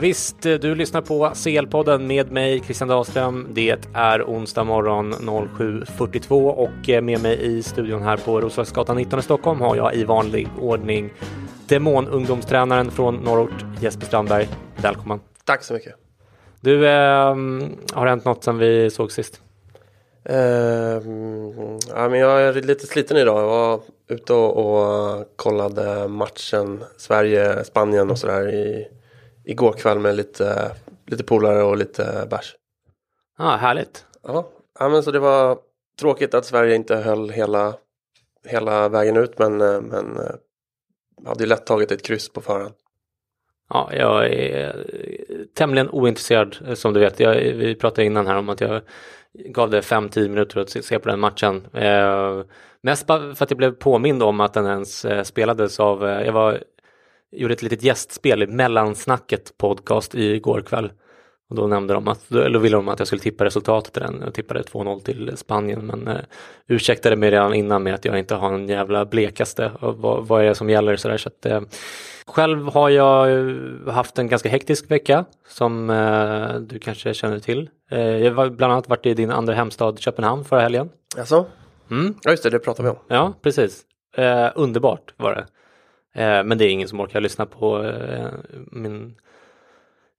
Ja, visst, du lyssnar på CL-podden med mig Christian Dahlström. Det är onsdag morgon 07.42 och med mig i studion här på Roslagsgatan 19 i Stockholm har jag i vanlig ordning demonungdomstränaren från norrort Jesper Strandberg. Välkommen! Tack så mycket! Du, eh, har det hänt något sen vi såg sist? Uh, ja, men jag är lite sliten idag. Jag var ute och, och kollade matchen Sverige-Spanien och sådär i igår kväll med lite, lite polare och lite bärs. Ja, ah, härligt. Ja. ja, men så det var tråkigt att Sverige inte höll hela, hela vägen ut men, eh, men eh, hade ju lätt tagit ett kryss på förhand. Ja, jag är tämligen ointresserad som du vet. Jag, vi pratade innan här om att jag gav det 5-10 minuter att se på den matchen. Eh, mest för att jag blev påmind om att den ens eh, spelades av, eh, jag var gjorde ett litet gästspel i Mellansnacket podcast igår kväll. Och då nämnde de att, eller ville de att jag skulle tippa resultatet i den. Jag tippade 2-0 till Spanien men eh, ursäktade mig redan innan med att jag inte har en jävla blekaste och vad, vad är det som gäller sådär. Så att, eh, själv har jag haft en ganska hektisk vecka som eh, du kanske känner till. Eh, jag har bland annat varit i din andra hemstad Köpenhamn förra helgen. Alltså? Mm. Ja just det, det pratade vi om. Ja precis. Eh, underbart var det. Eh, men det är ingen som orkar lyssna på eh, min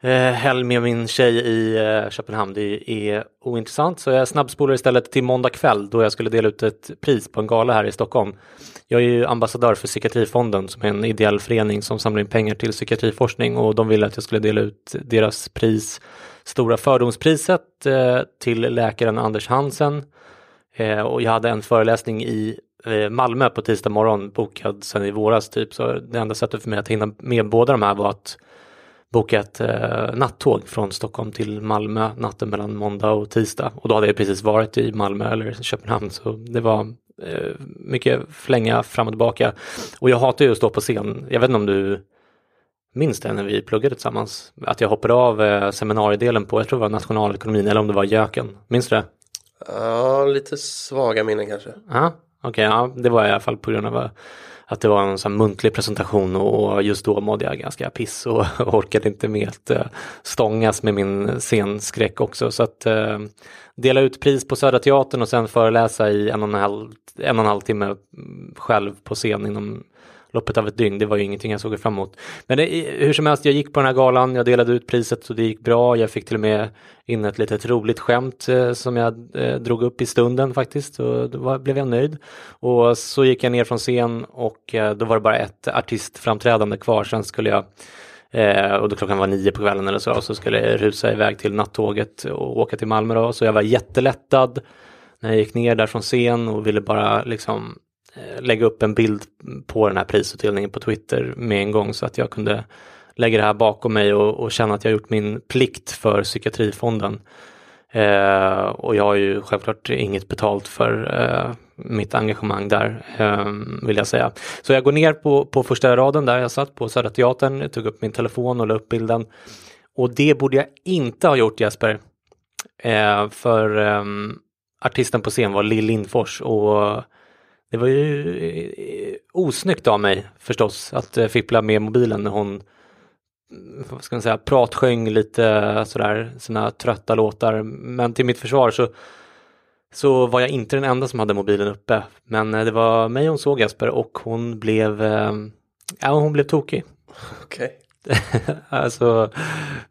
eh, helg med min tjej i eh, Köpenhamn. Det är ointressant så jag snabbspolar istället till måndag kväll då jag skulle dela ut ett pris på en gala här i Stockholm. Jag är ju ambassadör för Psykiatrifonden som är en ideell förening som samlar in pengar till psykiatriforskning och de ville att jag skulle dela ut deras pris Stora fördomspriset eh, till läkaren Anders Hansen. Eh, och jag hade en föreläsning i Malmö på tisdag morgon bokad sedan i våras typ. Så det enda sättet för mig att hinna med båda de här var att boka ett eh, nattåg från Stockholm till Malmö natten mellan måndag och tisdag. Och då hade jag precis varit i Malmö eller Köpenhamn så det var eh, mycket flänga fram och tillbaka. Och jag hatar ju att stå på scen. Jag vet inte om du minns det när vi pluggade tillsammans? Att jag hoppade av eh, seminariedelen på, jag tror det var nationalekonomin eller om det var göken. Minns du det? Ja, lite svaga minnen kanske. Ja, Okej, okay, ja, det var i alla fall på grund av att det var en sån muntlig presentation och just då mådde jag ganska piss och orkade inte med att eh, stångas med min scenskräck också. Så att eh, dela ut pris på Södra Teatern och sen föreläsa i en och en halv, en och en halv timme själv på scen inom loppet av ett dygn. Det var ju ingenting jag såg fram emot. Men det, hur som helst, jag gick på den här galan, jag delade ut priset och det gick bra. Jag fick till och med in ett litet roligt skämt eh, som jag eh, drog upp i stunden faktiskt och då var, blev jag nöjd. Och så gick jag ner från scen och eh, då var det bara ett artistframträdande kvar. Sen skulle jag Eh, och då klockan var nio på kvällen eller så, så skulle jag rusa iväg till nattåget och åka till Malmö då. Så jag var jättelättad när jag gick ner där från scen och ville bara liksom Eh, lägga upp en bild på den här prisutdelningen på Twitter med en gång så att jag kunde lägga det här bakom mig och, och känna att jag gjort min plikt för psykiatrifonden. Eh, och jag har ju självklart inget betalt för eh, mitt engagemang där, eh, vill jag säga. Så jag går ner på, på första raden där jag satt på Södra Teatern, jag tog upp min telefon och la upp bilden. Och det borde jag inte ha gjort Jesper. Eh, för eh, artisten på scen var Lill Lindfors och det var ju eh, osnyggt av mig förstås att eh, fippla med mobilen när hon vad ska man säga, pratsjöng lite sådär sina trötta låtar. Men till mitt försvar så, så var jag inte den enda som hade mobilen uppe. Men eh, det var mig hon såg Jesper och hon blev, eh, ja hon blev tokig. Okej. alltså,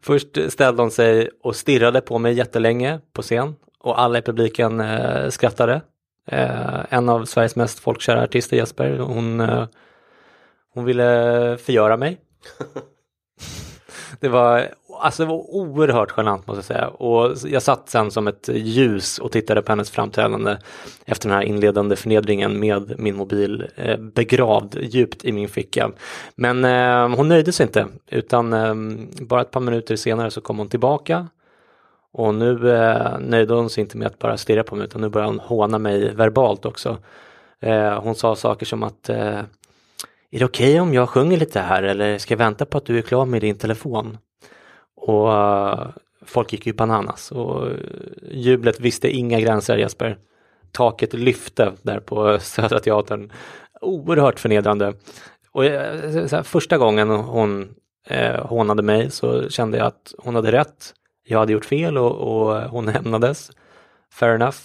först ställde hon sig och stirrade på mig jättelänge på scen och alla i publiken eh, skrattade. Eh, en av Sveriges mest folkkära artister, Jesper, hon, eh, hon ville förgöra mig. det var, alltså det var oerhört genant måste jag säga. Och jag satt sen som ett ljus och tittade på hennes framträdande efter den här inledande förnedringen med min mobil eh, begravd djupt i min ficka. Men eh, hon nöjde sig inte utan eh, bara ett par minuter senare så kom hon tillbaka och nu eh, nöjde hon sig inte med att bara stirra på mig utan nu började hon håna mig verbalt också. Eh, hon sa saker som att eh, Är det okej okay om jag sjunger lite här eller ska jag vänta på att du är klar med din telefon? Och eh, folk gick ju bananas och eh, jublet visste inga gränser Jesper. Taket lyfte där på Södra Teatern. Oerhört förnedrande. Och eh, här, första gången hon eh, hånade mig så kände jag att hon hade rätt jag hade gjort fel och, och hon hämnades. Fair enough.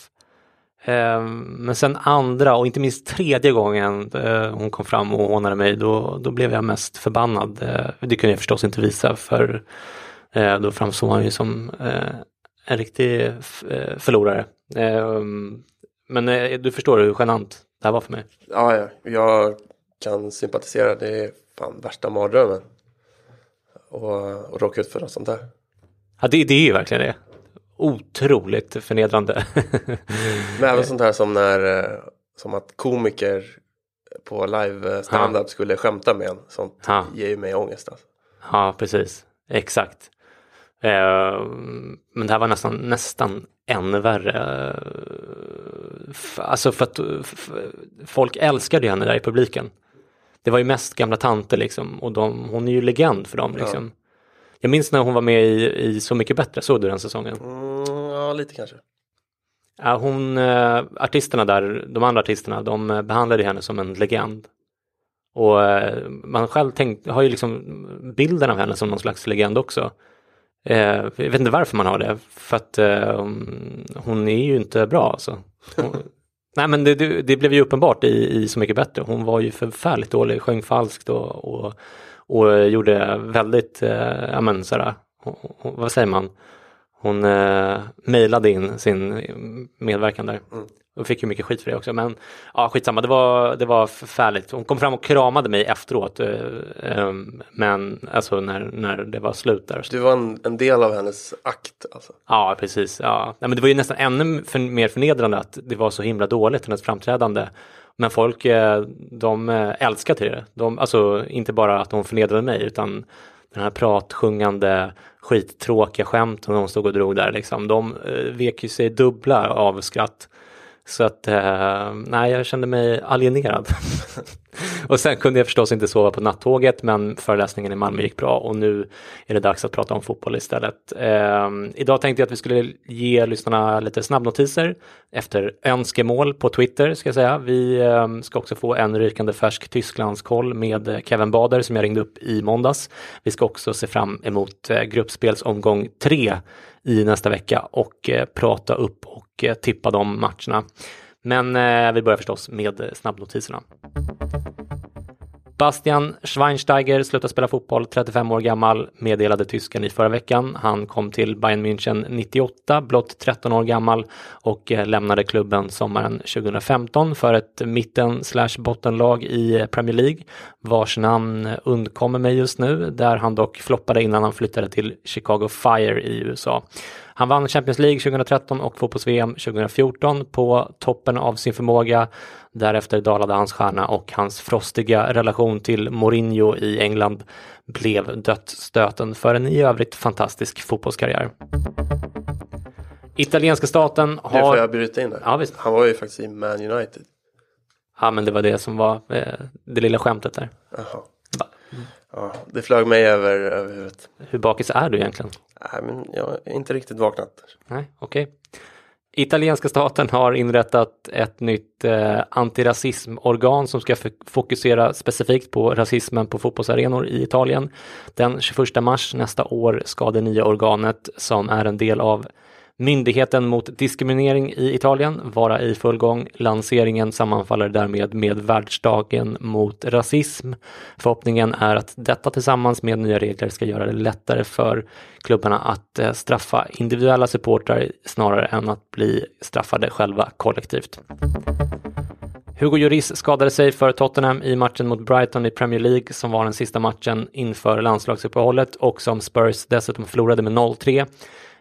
Ehm, men sen andra och inte minst tredje gången eh, hon kom fram och hånade mig då, då blev jag mest förbannad. Eh, det kunde jag förstås inte visa för eh, då framstod han ju som en riktig förlorare. Ehm, men du förstår hur genant det här var för mig. Ja, ja. jag kan sympatisera. Det är fan värsta mardrömmen. Och, och råka ut för något sånt där. Ja, det, det är ju verkligen det. Otroligt förnedrande. Men även sånt här som när, eh, som att komiker på live standup ja. skulle skämta med en. Sånt ja. ger ju mig ångest. Alltså. Ja, precis. Exakt. Eh, men det här var nästan, nästan ännu värre. Alltså för att folk älskade henne där i publiken. Det var ju mest gamla tanter liksom och de, hon är ju legend för dem liksom. Ja. Jag minns när hon var med i, i Så mycket bättre, såg du den säsongen? Mm, ja, lite kanske. Ja, hon, äh, artisterna där, de andra artisterna, de eh, behandlade henne som en legend. Och äh, man själv tänkt, har ju liksom bilden av henne som någon slags legend också. Äh, jag vet inte varför man har det, för att hon är ju inte bra alltså. Hon, nej men det, det, det, blev ju uppenbart i, i Så mycket bättre, hon var ju förfärligt dålig, sjöng falskt och, och och gjorde väldigt, eh, ja men sådär, vad säger man, hon eh, mejlade in sin medverkan där. Mm. Och fick ju mycket skit för det också. Men ja, skitsamma, det var, det var förfärligt. Hon kom fram och kramade mig efteråt. Eh, eh, men alltså när, när det var slut där. Du var en, en del av hennes akt alltså? Ja, precis. Ja. Nej, men det var ju nästan ännu för, mer förnedrande att det var så himla dåligt, hennes framträdande. Men folk eh, de eh, älskar till det. De, alltså inte bara att de förnedrade mig utan den här pratsjungande skittråkiga skämten de stod och drog där liksom. De eh, vek ju sig dubbla av skratt. Så att, eh, nej, jag kände mig alienerad. och sen kunde jag förstås inte sova på nattåget, men föreläsningen i Malmö gick bra och nu är det dags att prata om fotboll istället. Eh, idag tänkte jag att vi skulle ge lyssnarna lite snabbnotiser efter önskemål på Twitter, ska jag säga. Vi eh, ska också få en rykande färsk Tysklandskoll med Kevin Bader som jag ringde upp i måndags. Vi ska också se fram emot eh, gruppspelsomgång 3 i nästa vecka och eh, prata upp och eh, tippa de matcherna. Men eh, vi börjar förstås med snabbnotiserna. Bastian Schweinsteiger slutar spela fotboll, 35 år gammal, meddelade tysken i förra veckan. Han kom till Bayern München 98, blott 13 år gammal och eh, lämnade klubben sommaren 2015 för ett mitten slash bottenlag i Premier League vars namn undkommer mig just nu, där han dock floppade innan han flyttade till Chicago Fire i USA. Han vann Champions League 2013 och fotbolls-VM 2014 på toppen av sin förmåga. Därefter dalade hans stjärna och hans frostiga relation till Mourinho i England blev dödsstöten för en i övrigt fantastisk fotbollskarriär. Italienska staten har... Det får jag bryta in där? Ja, visst. Han var ju faktiskt i Man United. Ja, men det var det som var eh, det lilla skämtet där. Jaha. Ja, det flög mig över, över huvudet. Hur bakis är du egentligen? Nej, men jag har inte riktigt vaknat. Nej, okej. Italienska staten har inrättat ett nytt eh, antirasismorgan som ska fokusera specifikt på rasismen på fotbollsarenor i Italien. Den 21 mars nästa år ska det nya organet som är en del av Myndigheten mot diskriminering i Italien vara i full gång. Lanseringen sammanfaller därmed med världsdagen mot rasism. Förhoppningen är att detta tillsammans med nya regler ska göra det lättare för klubbarna att eh, straffa individuella supportrar snarare än att bli straffade själva kollektivt. Hugo Lloris skadade sig för Tottenham i matchen mot Brighton i Premier League som var den sista matchen inför landslagsuppehållet och som Spurs dessutom förlorade med 0-3.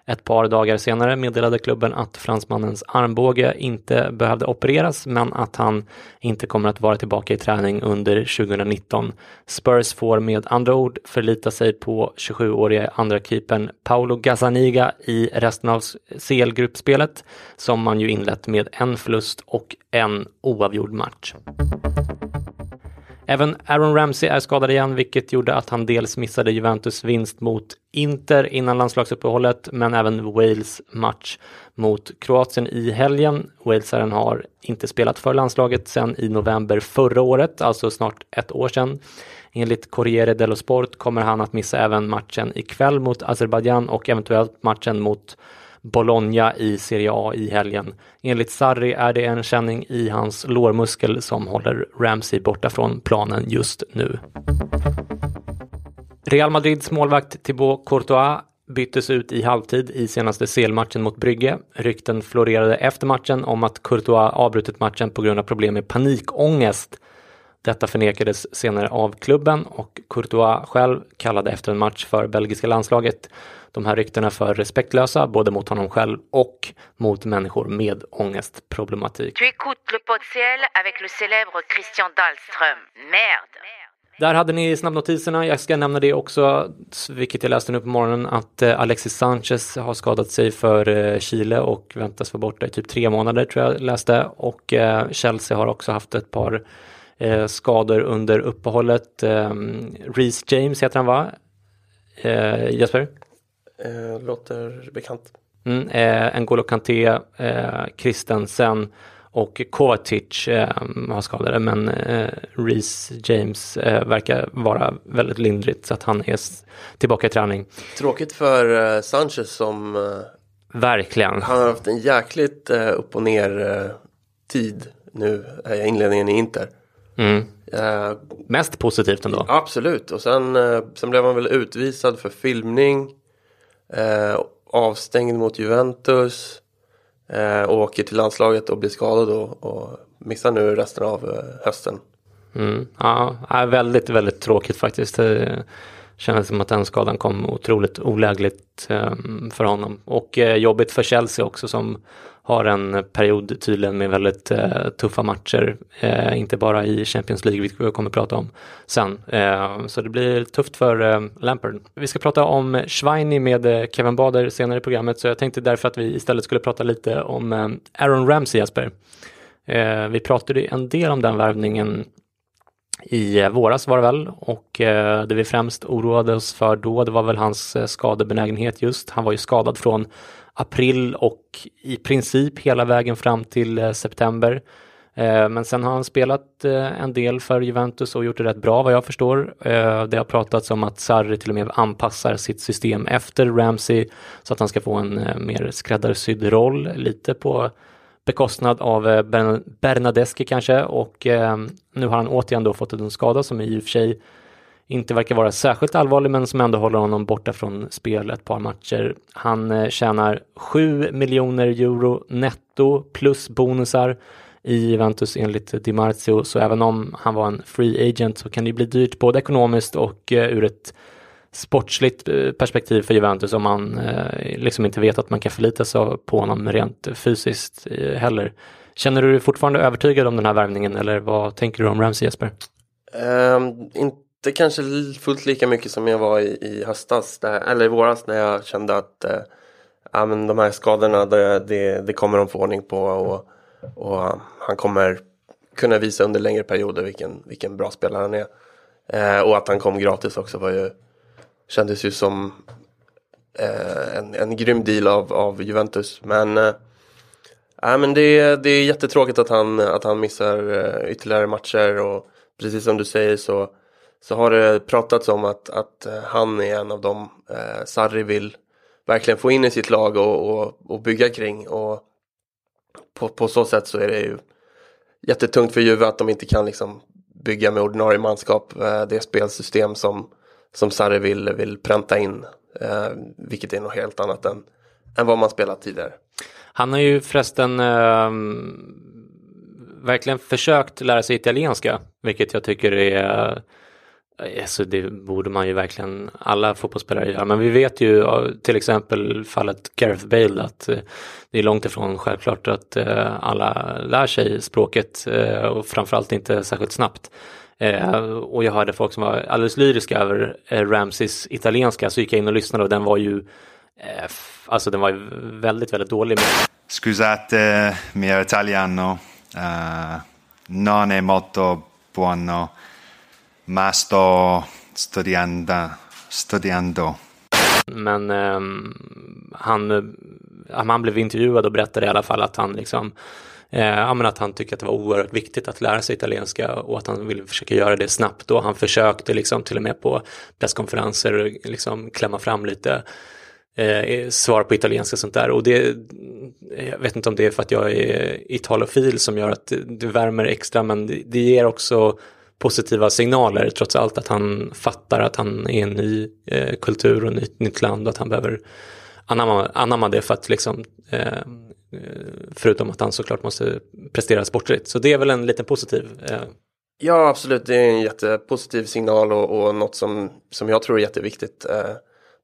Ett par dagar senare meddelade klubben att fransmannens armbåge inte behövde opereras men att han inte kommer att vara tillbaka i träning under 2019. Spurs får med andra ord förlita sig på 27-årige andra keepern Paolo Gazzaniga i resten av CL-gruppspelet som man ju inlett med en förlust och en oavgjord match. Även Aaron Ramsey är skadad igen, vilket gjorde att han dels missade Juventus vinst mot Inter innan landslagsuppehållet, men även Wales match mot Kroatien i helgen. Walesaren har inte spelat för landslaget sedan i november förra året, alltså snart ett år sedan. Enligt Corriere dello Sport kommer han att missa även matchen ikväll mot Azerbajdzjan och eventuellt matchen mot Bologna i Serie A i helgen. Enligt Sarri är det en känning i hans lårmuskel som håller Ramsey borta från planen just nu. Real Madrids målvakt Thibaut Courtois byttes ut i halvtid i senaste CL-matchen mot Brygge. Rykten florerade efter matchen om att Courtois avbrutit matchen på grund av problem med panikångest. Detta förnekades senare av klubben och Courtois själv kallade efter en match för belgiska landslaget de här ryktena för respektlösa, både mot honom själv och mot människor med ångestproblematik. Tu écoutes le CL avec le célèbre Christian Dahlström. Merde! Där hade ni snabbnotiserna. Jag ska nämna det också, vilket jag läste nu på morgonen, att eh, Alexis Sanchez har skadat sig för eh, Chile och väntas vara borta i typ tre månader tror jag läste. Och eh, Chelsea har också haft ett par skador under uppehållet. Eh, Reece James heter han va? Jesper? Eh, låter bekant. Mm, eh, N'Golo Kanté, eh, Christensen och Kovacic eh, har skadade men eh, Reece James eh, verkar vara väldigt lindrigt så att han är tillbaka i träning. Tråkigt för eh, Sanchez som eh, Verkligen. han har haft en jäkligt eh, upp och ner eh, tid nu eh, i inledningen i Inter. Mm. Eh, Mest positivt ändå. absolut och sen, eh, sen blev han väl utvisad för filmning. Eh, avstängd mot Juventus. Eh, och åker till landslaget och blir skadad och, och missar nu resten av eh, hösten. Mm. Ja, väldigt, väldigt tråkigt faktiskt. Eh, Kändes som att den skadan kom otroligt olägligt eh, för honom. Och eh, jobbigt för Chelsea också som har en period tydligen med väldigt eh, tuffa matcher. Eh, inte bara i Champions League, vilket vi kommer att prata om sen. Eh, så det blir tufft för eh, Lampard. Vi ska prata om Schweini med eh, Kevin Bader senare i programmet, så jag tänkte därför att vi istället skulle prata lite om eh, Aaron Ramsey, Jesper. Eh, vi pratade en del om den värvningen i eh, våras var det väl och eh, det vi främst oroade oss för då det var väl hans eh, skadebenägenhet just. Han var ju skadad från april och i princip hela vägen fram till september. Men sen har han spelat en del för Juventus och gjort det rätt bra vad jag förstår. Det har pratats om att Sarri till och med anpassar sitt system efter Ramsey så att han ska få en mer skräddarsydd roll lite på bekostnad av eh, Bern- Bernadeschi kanske och eh, nu har han återigen då fått en skada som i och för sig inte verkar vara särskilt allvarlig men som ändå håller honom borta från spel ett par matcher. Han eh, tjänar 7 miljoner euro netto plus bonusar i Juventus enligt Di Marzio så även om han var en free agent så kan det bli dyrt både ekonomiskt och eh, ur ett sportsligt eh, perspektiv för Juventus om man eh, liksom inte vet att man kan förlita sig på honom rent fysiskt eh, heller. Känner du dig fortfarande övertygad om den här värvningen eller vad tänker du om Ramsey Jesper? Um, inte kanske fullt lika mycket som jag var i, i höstas, där, eller i våras när jag kände att uh, ja, men de här skadorna, det, det, det kommer de få ordning på och, och han kommer kunna visa under längre perioder vilken, vilken bra spelare han är. Uh, och att han kom gratis också var ju, kändes ju som eh, en, en grym deal av, av Juventus. Men, eh, äh, men det, det är jättetråkigt att han, att han missar eh, ytterligare matcher och precis som du säger så, så har det pratats om att, att eh, han är en av dem eh, Sarri vill verkligen få in i sitt lag och, och, och bygga kring. Och på, på så sätt så är det ju jättetungt för Juve att de inte kan liksom bygga med ordinarie manskap eh, det spelsystem som, som Sarri vill, vill pränta in. Eh, vilket är något helt annat än, än vad man spelat tidigare. Han har ju förresten eh, verkligen försökt lära sig italienska, vilket jag tycker är eh, Alltså det borde man ju verkligen alla fotbollsspelare göra. Men vi vet ju till exempel fallet Gareth Bale att eh, det är långt ifrån självklart att eh, alla lär sig språket och framförallt inte särskilt snabbt. Och jag hörde folk som var alldeles lyriska över Ramses italienska så gick jag in och lyssnade och den var ju Alltså den var ju väldigt, väldigt dålig. Scusate mio italiano, uh, non è molto buono. Ma sto studiando. studiando. Men eh, han, han blev intervjuad och berättade i alla fall att han liksom eh, att han tyckte att det var oerhört viktigt att lära sig italienska och att han ville försöka göra det snabbt och han försökte liksom till och med på presskonferenser liksom klämma fram lite eh, svar på italienska och sånt där. Och det jag vet inte om det är för att jag är italofil som gör att det värmer extra men det, det ger också positiva signaler trots allt att han fattar att han är en ny eh, kultur och nytt, nytt land och att han behöver anamma, anamma det för att liksom eh, Eh, förutom att han såklart måste prestera sportligt. Så det är väl en liten positiv eh. Ja, absolut. Det är en jättepositiv signal och, och något som, som jag tror är jätteviktigt. Eh,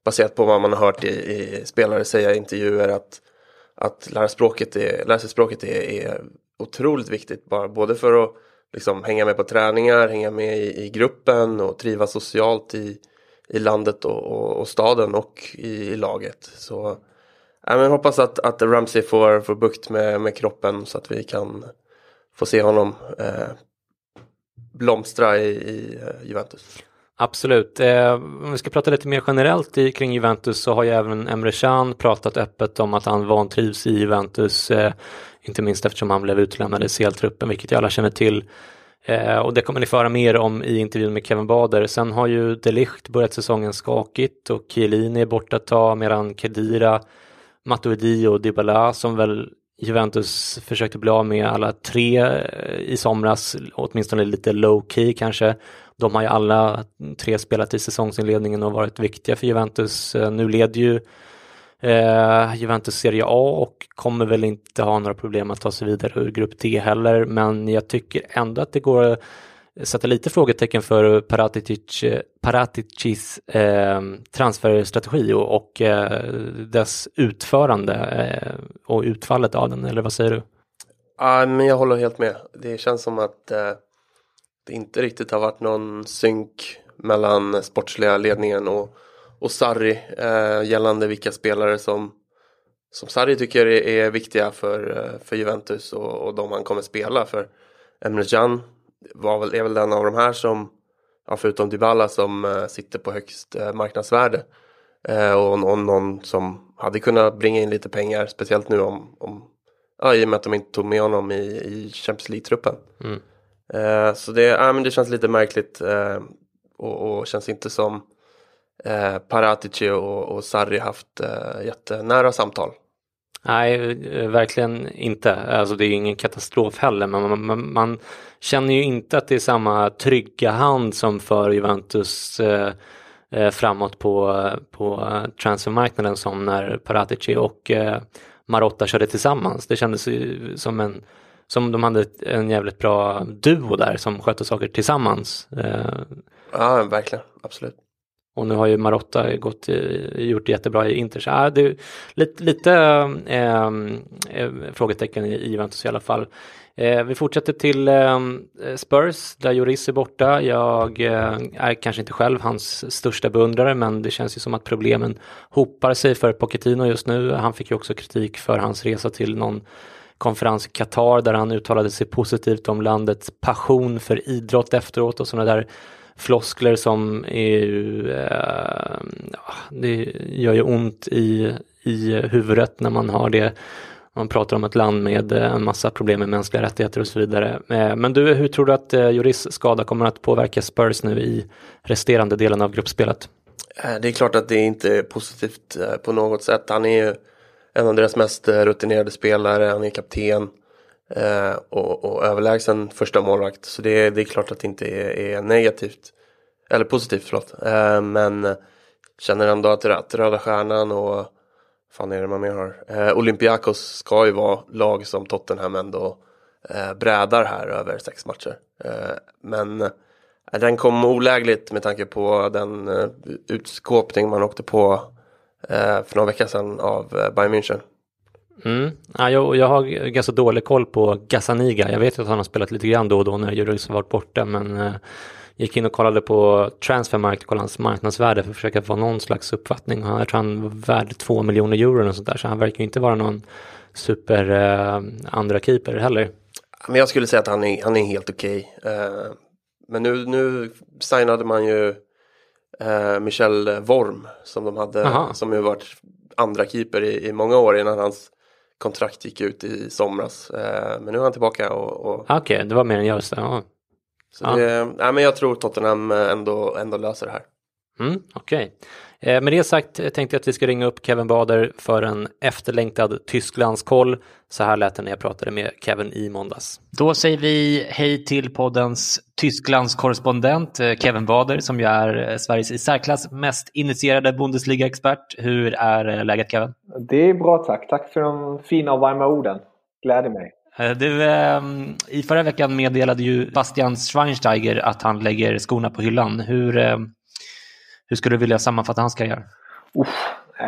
baserat på vad man har hört i, i spelare säga i intervjuer att, att lära, språket är, lära sig språket är, är otroligt viktigt. Bara, både för att liksom hänga med på träningar, hänga med i, i gruppen och trivas socialt i, i landet och, och, och staden och i, i, laget. Så ja, men hoppas att, att Ramsey får, får bukt med, med kroppen så att vi kan få se honom eh, blomstra i, i eh, Juventus. Absolut. Eh, om vi ska prata lite mer generellt i, kring Juventus så har ju även Emre Can pratat öppet om att han vantrivs i Juventus. Eh, inte minst eftersom han blev utlämnad i CL-truppen, vilket ju alla känner till. Eh, och det kommer ni föra mer om i intervjun med Kevin Bader. Sen har ju Delicht börjat säsongen skakigt och Chiellini är borta ett tag medan Kedira, Matuidi och Dybala som väl Juventus försökte bli av med alla tre eh, i somras, åtminstone lite low key kanske. De har ju alla tre spelat i säsongsinledningen och varit viktiga för Juventus. Eh, nu leder ju Eh, Juventus Serie A och kommer väl inte ha några problem att ta sig vidare ur grupp D heller, men jag tycker ändå att det går sätta lite frågetecken för Paratic, Paraticis eh, transferstrategi och, och eh, dess utförande eh, och utfallet av den, eller vad säger du? Ja, men jag håller helt med. Det känns som att eh, det inte riktigt har varit någon synk mellan sportsliga ledningen och och Sarri eh, gällande vilka spelare som, som Sarri tycker är, är viktiga för, eh, för Juventus och, och de han kommer spela. För Emre Can var väl, är väl den av de här som, ja, förutom Dybala, som eh, sitter på högst eh, marknadsvärde. Eh, och någon, någon som hade kunnat bringa in lite pengar, speciellt nu om, om ja, i och med att de inte tog med honom i, i Champions League-truppen. Mm. Eh, så det, ja, men det känns lite märkligt och, och känns inte som eh, Paratici och, och Sarri haft eh, jättenära samtal. Nej, eh, verkligen inte. Alltså det är ingen katastrof heller, men man, man, man känner ju inte att det är samma trygga hand som för Juventus eh, eh framåt på, på transfermarknaden som när Paratici och eh, Marotta körde tillsammans. Det kändes som en som de hade en jävligt bra duo där som skötte saker tillsammans. Eh. Ja, verkligen, absolut. Och nu har ju Marotta gått, gjort jättebra i Inter. Så, äh, det är lite, lite äh, frågetecken i Juventus i alla fall. Eh, vi fortsätter till eh, Spurs där Joris är borta. Jag eh, är kanske inte själv hans största beundrare men det känns ju som att problemen hopar sig för Pochettino just nu. Han fick ju också kritik för hans resa till någon konferens i Qatar där han uttalade sig positivt om landets passion för idrott efteråt och sådana där floskler som är ju, eh, det gör ju ont i, i huvudet när man har det. Man pratar om ett land med eh, en massa problem med mänskliga rättigheter och så vidare. Eh, men du, hur tror du att eh, Juris skada kommer att påverka Spurs nu i resterande delen av gruppspelet? Det är klart att det inte är positivt på något sätt. Han är ju en av deras mest rutinerade spelare, han är kapten Eh, och, och överlägsen första målvakt. Så det, det är klart att det inte är, är negativt, eller positivt förlåt. Eh, men känner ändå att, att Röda Stjärnan och fan är det man mer har? Eh, Olympiakos ska ju vara lag som Tottenham ändå eh, brädar här över sex matcher. Eh, men eh, den kom olägligt med tanke på den eh, utskåpning man åkte på eh, för några veckor sedan av eh, Bayern München. Mm. Ja, jag, jag har ganska dålig koll på Gazzaniga. Jag vet att han har spelat lite grann då och då när Juris har varit borta men eh, gick in och kollade på Transfermarkt, kollade hans marknadsvärde för att försöka få någon slags uppfattning. Jag tror han var värd två miljoner euro och sånt där, så han verkar inte vara någon super eh, andra keeper heller. Men jag skulle säga att han är, han är helt okej. Okay. Eh, men nu, nu signade man ju eh, Michel Worm som de hade, Aha. som ju varit andra keeper i, i många år innan hans kontrakt gick ut i somras. Eh, men nu är han tillbaka och... och... Okej, okay, det var mer än jag visste. Ja. Så ja. det, nej, men jag tror Tottenham ändå, ändå löser det här. Mm, Okej. Okay. Eh, med det sagt tänkte jag att vi ska ringa upp Kevin Bader för en efterlängtad Tysklandskoll. Så här lät det när jag pratade med Kevin i måndags. Då säger vi hej till poddens Tysklandskorrespondent eh, Kevin Bader som ju är eh, Sveriges i särklass mest initierade Bundesliga-expert. Hur är läget Kevin? Det är bra tack. Tack för de fina och varma orden. Gläder mig. Eh, du, ehm, I förra veckan meddelade ju Bastian Schweinsteiger att han lägger skorna på hyllan. Hur, ehm, hur skulle du vilja sammanfatta hans karriär? Uh,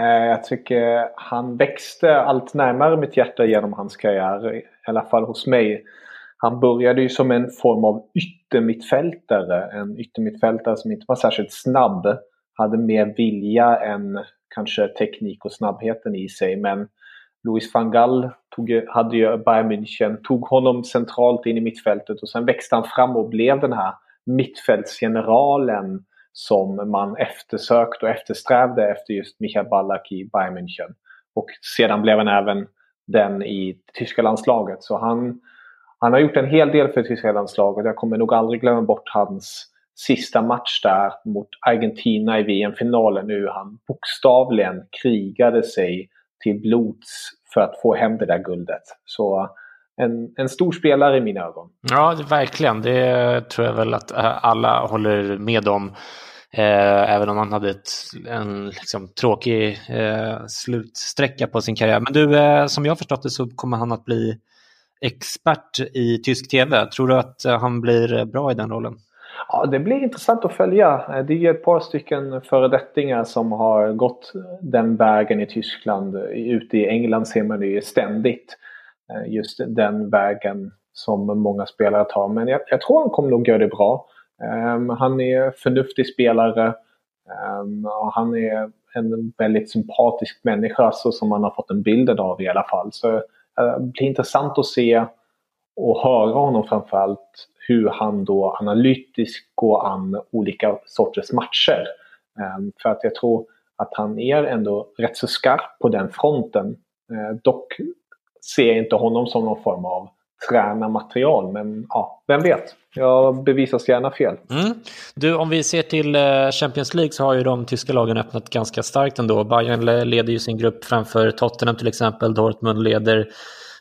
eh, jag tycker han växte allt närmare mitt hjärta genom hans karriär. I alla fall hos mig. Han började ju som en form av yttermittfältare. En yttermittfältare som inte var särskilt snabb. Hade mer vilja än kanske teknik och snabbheten i sig. Men Louis van Gaal tog, hade ju Bayern München, tog honom centralt in i mittfältet och sen växte han fram och blev den här mittfältsgeneralen som man eftersökte och eftersträvade efter just Michael Ballack i Bayern München. Och sedan blev han även den i tyska landslaget. Så han, han har gjort en hel del för tyska landslaget. Jag kommer nog aldrig glömma bort hans sista match där mot Argentina i VM-finalen nu. Han bokstavligen krigade sig till blods för att få hem det där guldet. Så en, en stor spelare i mina ögon. Ja, verkligen. Det tror jag väl att eh, alla håller med om. Eh, även om han hade ett, en liksom, tråkig eh, slutsträcka på sin karriär. Men du, eh, som jag förstått det så kommer han att bli expert i tysk tv. Tror du att eh, han blir bra i den rollen? Ja, det blir intressant att följa. Det är ett par stycken föredettingar som har gått den vägen i Tyskland. Ute i England ser man det ju ständigt. Eh, just den vägen som många spelare tar. Men jag, jag tror han kommer nog göra det bra. Um, han är förnuftig spelare. Um, och han är en väldigt sympatisk människa så som man har fått en bild av i alla fall. Så uh, det blir intressant att se och höra honom framförallt hur han då analytiskt går an olika sorters matcher. Um, för att jag tror att han är ändå rätt så skarp på den fronten. Uh, dock ser jag inte honom som någon form av tränarmaterial. Men ja, vem vet? Jag bevisas gärna fel. Mm. Du, om vi ser till eh, Champions League så har ju de tyska lagen öppnat ganska starkt ändå. Bayern leder ju sin grupp framför Tottenham till exempel. Dortmund leder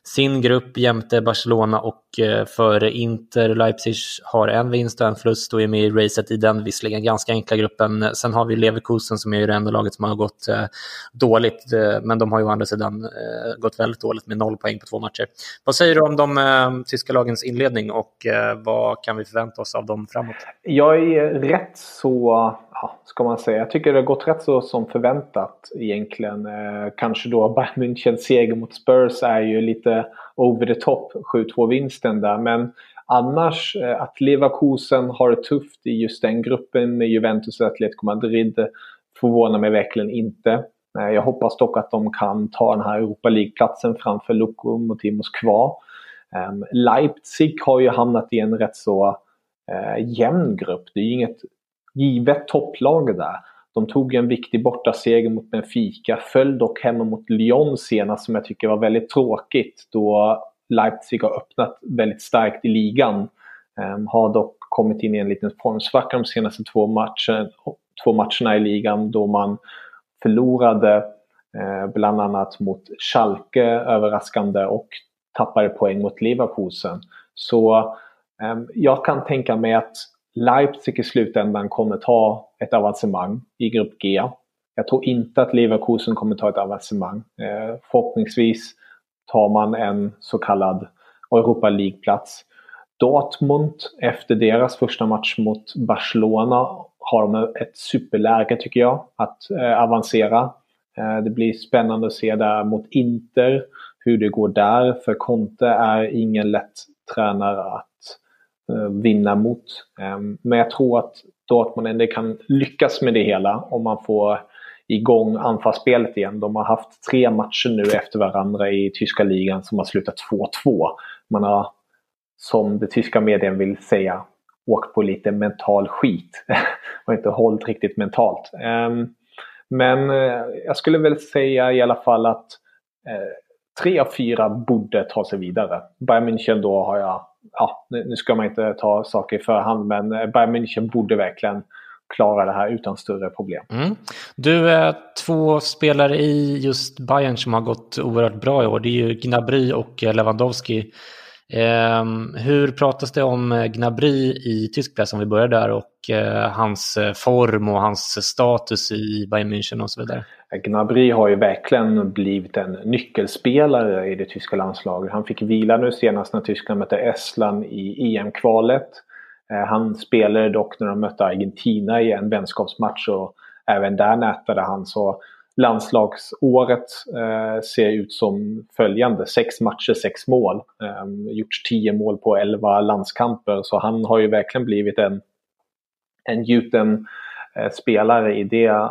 sin grupp jämte Barcelona och eh, före Inter. Leipzig har en vinst och en förlust och är med i racet i den visserligen ganska enkla gruppen. Sen har vi Leverkusen som är det enda laget som har gått eh, dåligt, eh, men de har ju å andra sidan gått väldigt dåligt med noll poäng på två matcher. Vad säger du om de tyska lagens inledning och vad kan vi förvänta oss av dem framåt? Jag är rätt så ja, ska man säga. Jag tycker det har gått rätt så som förväntat egentligen. Eh, kanske då Bayern Münchens seger mot Spurs är ju lite over the top, 7-2 vinsten där. Men annars eh, att Leverkusen har det tufft i just den gruppen med Juventus och Atletico Madrid förvånar mig verkligen inte. Eh, jag hoppas dock att de kan ta den här Europa League-platsen framför Lokomotiv Moskva. Ehm, Leipzig har ju hamnat i en rätt så eh, jämn grupp. Det är ju inget givet topplag där. De tog en viktig bortaseger mot Benfica, föll dock hemma mot Lyon senast som jag tycker var väldigt tråkigt då Leipzig har öppnat väldigt starkt i ligan. Um, har dock kommit in i en liten formsvacka de senaste två, matcher, två matcherna i ligan då man förlorade eh, bland annat mot Schalke överraskande och tappade poäng mot Leverkusen. Så eh, jag kan tänka mig att Leipzig i slutändan kommer ta ett avancemang i grupp G. Jag tror inte att Leverkusen kommer ta ett avancemang. Eh, förhoppningsvis tar man en så kallad Europa League-plats. Dortmund, efter deras första match mot Barcelona, har de ett superläge tycker jag att eh, avancera. Eh, det blir spännande att se där mot Inter hur det går där. För Conte är ingen lätt tränare att Eh, vinna mot. Ehm, men jag tror att Dortmund ändå kan lyckas med det hela om man får igång anfallsspelet igen. De har haft tre matcher nu efter varandra i tyska ligan som har slutat 2-2. Man har, som det tyska medien vill säga, åkt på lite mental skit och inte hållit riktigt mentalt. Ehm, men eh, jag skulle väl säga i alla fall att eh, tre av fyra borde ta sig vidare. Bayern München då har jag, ja, nu ska man inte ta saker i förhand, men eh, Bayern München borde verkligen klara det här utan större problem. Mm. Du, är två spelare i just Bayern som har gått oerhört bra i år, det är ju Gnabry och eh, Lewandowski. Ehm, hur pratas det om eh, Gnabry i tysk press om vi börjar där och eh, hans eh, form och hans status i Bayern München och så vidare? Gnabry har ju verkligen blivit en nyckelspelare i det tyska landslaget. Han fick vila nu senast när Tyskland mötte Estland i EM-kvalet. Han spelade dock när de mötte Argentina i en vänskapsmatch och även där nätade han. Så landslagsåret eh, ser ut som följande. Sex matcher, sex mål. Eh, gjort tio mål på elva landskamper. Så han har ju verkligen blivit en, en gjuten eh, spelare i, det,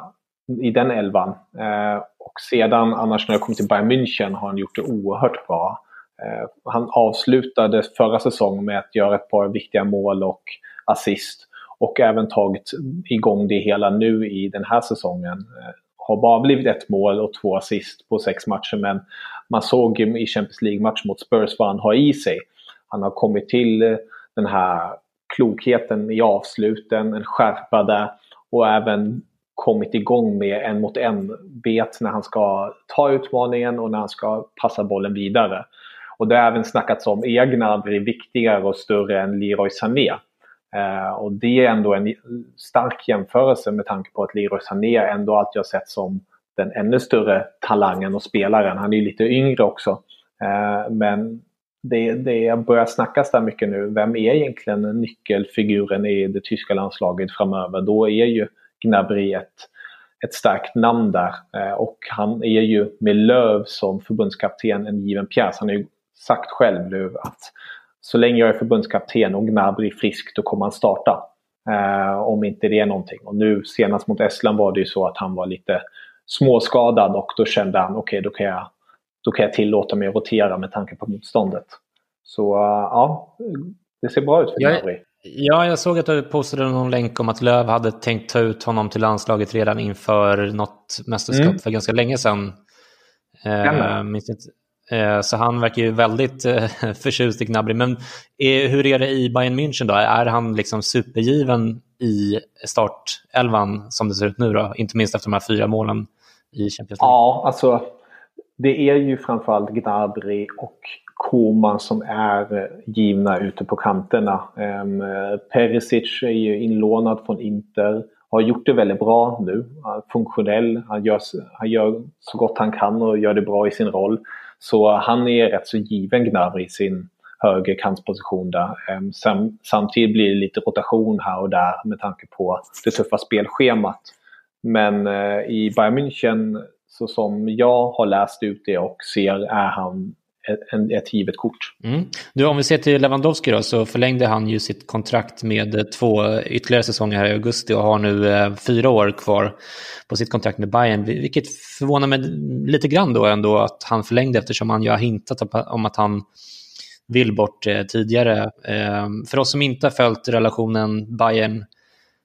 i den elvan. Eh, och sedan annars när jag kom till Bayern München har han gjort det oerhört bra. Eh, han avslutade förra säsongen med att göra ett par viktiga mål och assist. Och även tagit igång det hela nu i den här säsongen eh, har bara blivit ett mål och två assist på sex matcher. Men man såg i Champions League-match mot Spurs vad han har i sig. Han har kommit till eh, den här klokheten i avsluten, en skärpa där och även kommit igång med en mot en. Vet när han ska ta utmaningen och när han ska passa bollen vidare. Och det har även snackats om egna blir viktigare och större än Leroy Sané. Eh, och det är ändå en stark jämförelse med tanke på att Leroy Sané ändå alltid har sett som den ännu större talangen och spelaren. Han är ju lite yngre också. Eh, men det, det börjar snackas där mycket nu. Vem är egentligen nyckelfiguren i det tyska landslaget framöver? Då är ju Gnabry ett, ett starkt namn där. Eh, och han är ju med Löv som förbundskapten en given pjäs. Han har ju sagt själv nu att så länge jag är förbundskapten och Gnabry frisk då kommer han starta. Eh, om inte det är någonting. Och nu senast mot Estland var det ju så att han var lite småskadad och då kände han okej okay, då, kan jag, då kan jag tillåta mig att rotera med tanke på motståndet. Så uh, ja, det ser bra ut för Gnabry. Ja, jag såg att du postade någon länk om att Löv hade tänkt ta ut honom till landslaget redan inför något mästerskap mm. för ganska länge sedan. Eh, minns inte, Eh, Eh, så han verkar ju väldigt eh, förtjust i Gnabry. Men hur är det i Bayern München då? Är han liksom supergiven i startelvan som det ser ut nu då? Inte minst efter de här fyra målen i Champions League. Ja, alltså det är ju framförallt Gnabry och Koman som är eh, givna ute på kanterna. Ehm, eh, Perisic är ju inlånad från Inter. Har gjort det väldigt bra nu. Funktionell. Han gör, han gör så gott han kan och gör det bra i sin roll. Så han är rätt så given Gnabry i sin högerkantsposition där. Ehm, sam, samtidigt blir det lite rotation här och där med tanke på det tuffa spelschemat. Men eh, i Bayern München, så som jag har läst ut det och ser, är han ett, ett givet kort. Mm. Du, om vi ser till Lewandowski då, så förlängde han ju sitt kontrakt med eh, två ytterligare säsonger här i augusti och har nu eh, fyra år kvar på sitt kontrakt med Bayern. Vilket förvånar mig lite grann då ändå att han förlängde eftersom han ju har hintat om att han vill bort eh, tidigare. Eh, för oss som inte har följt relationen Bayern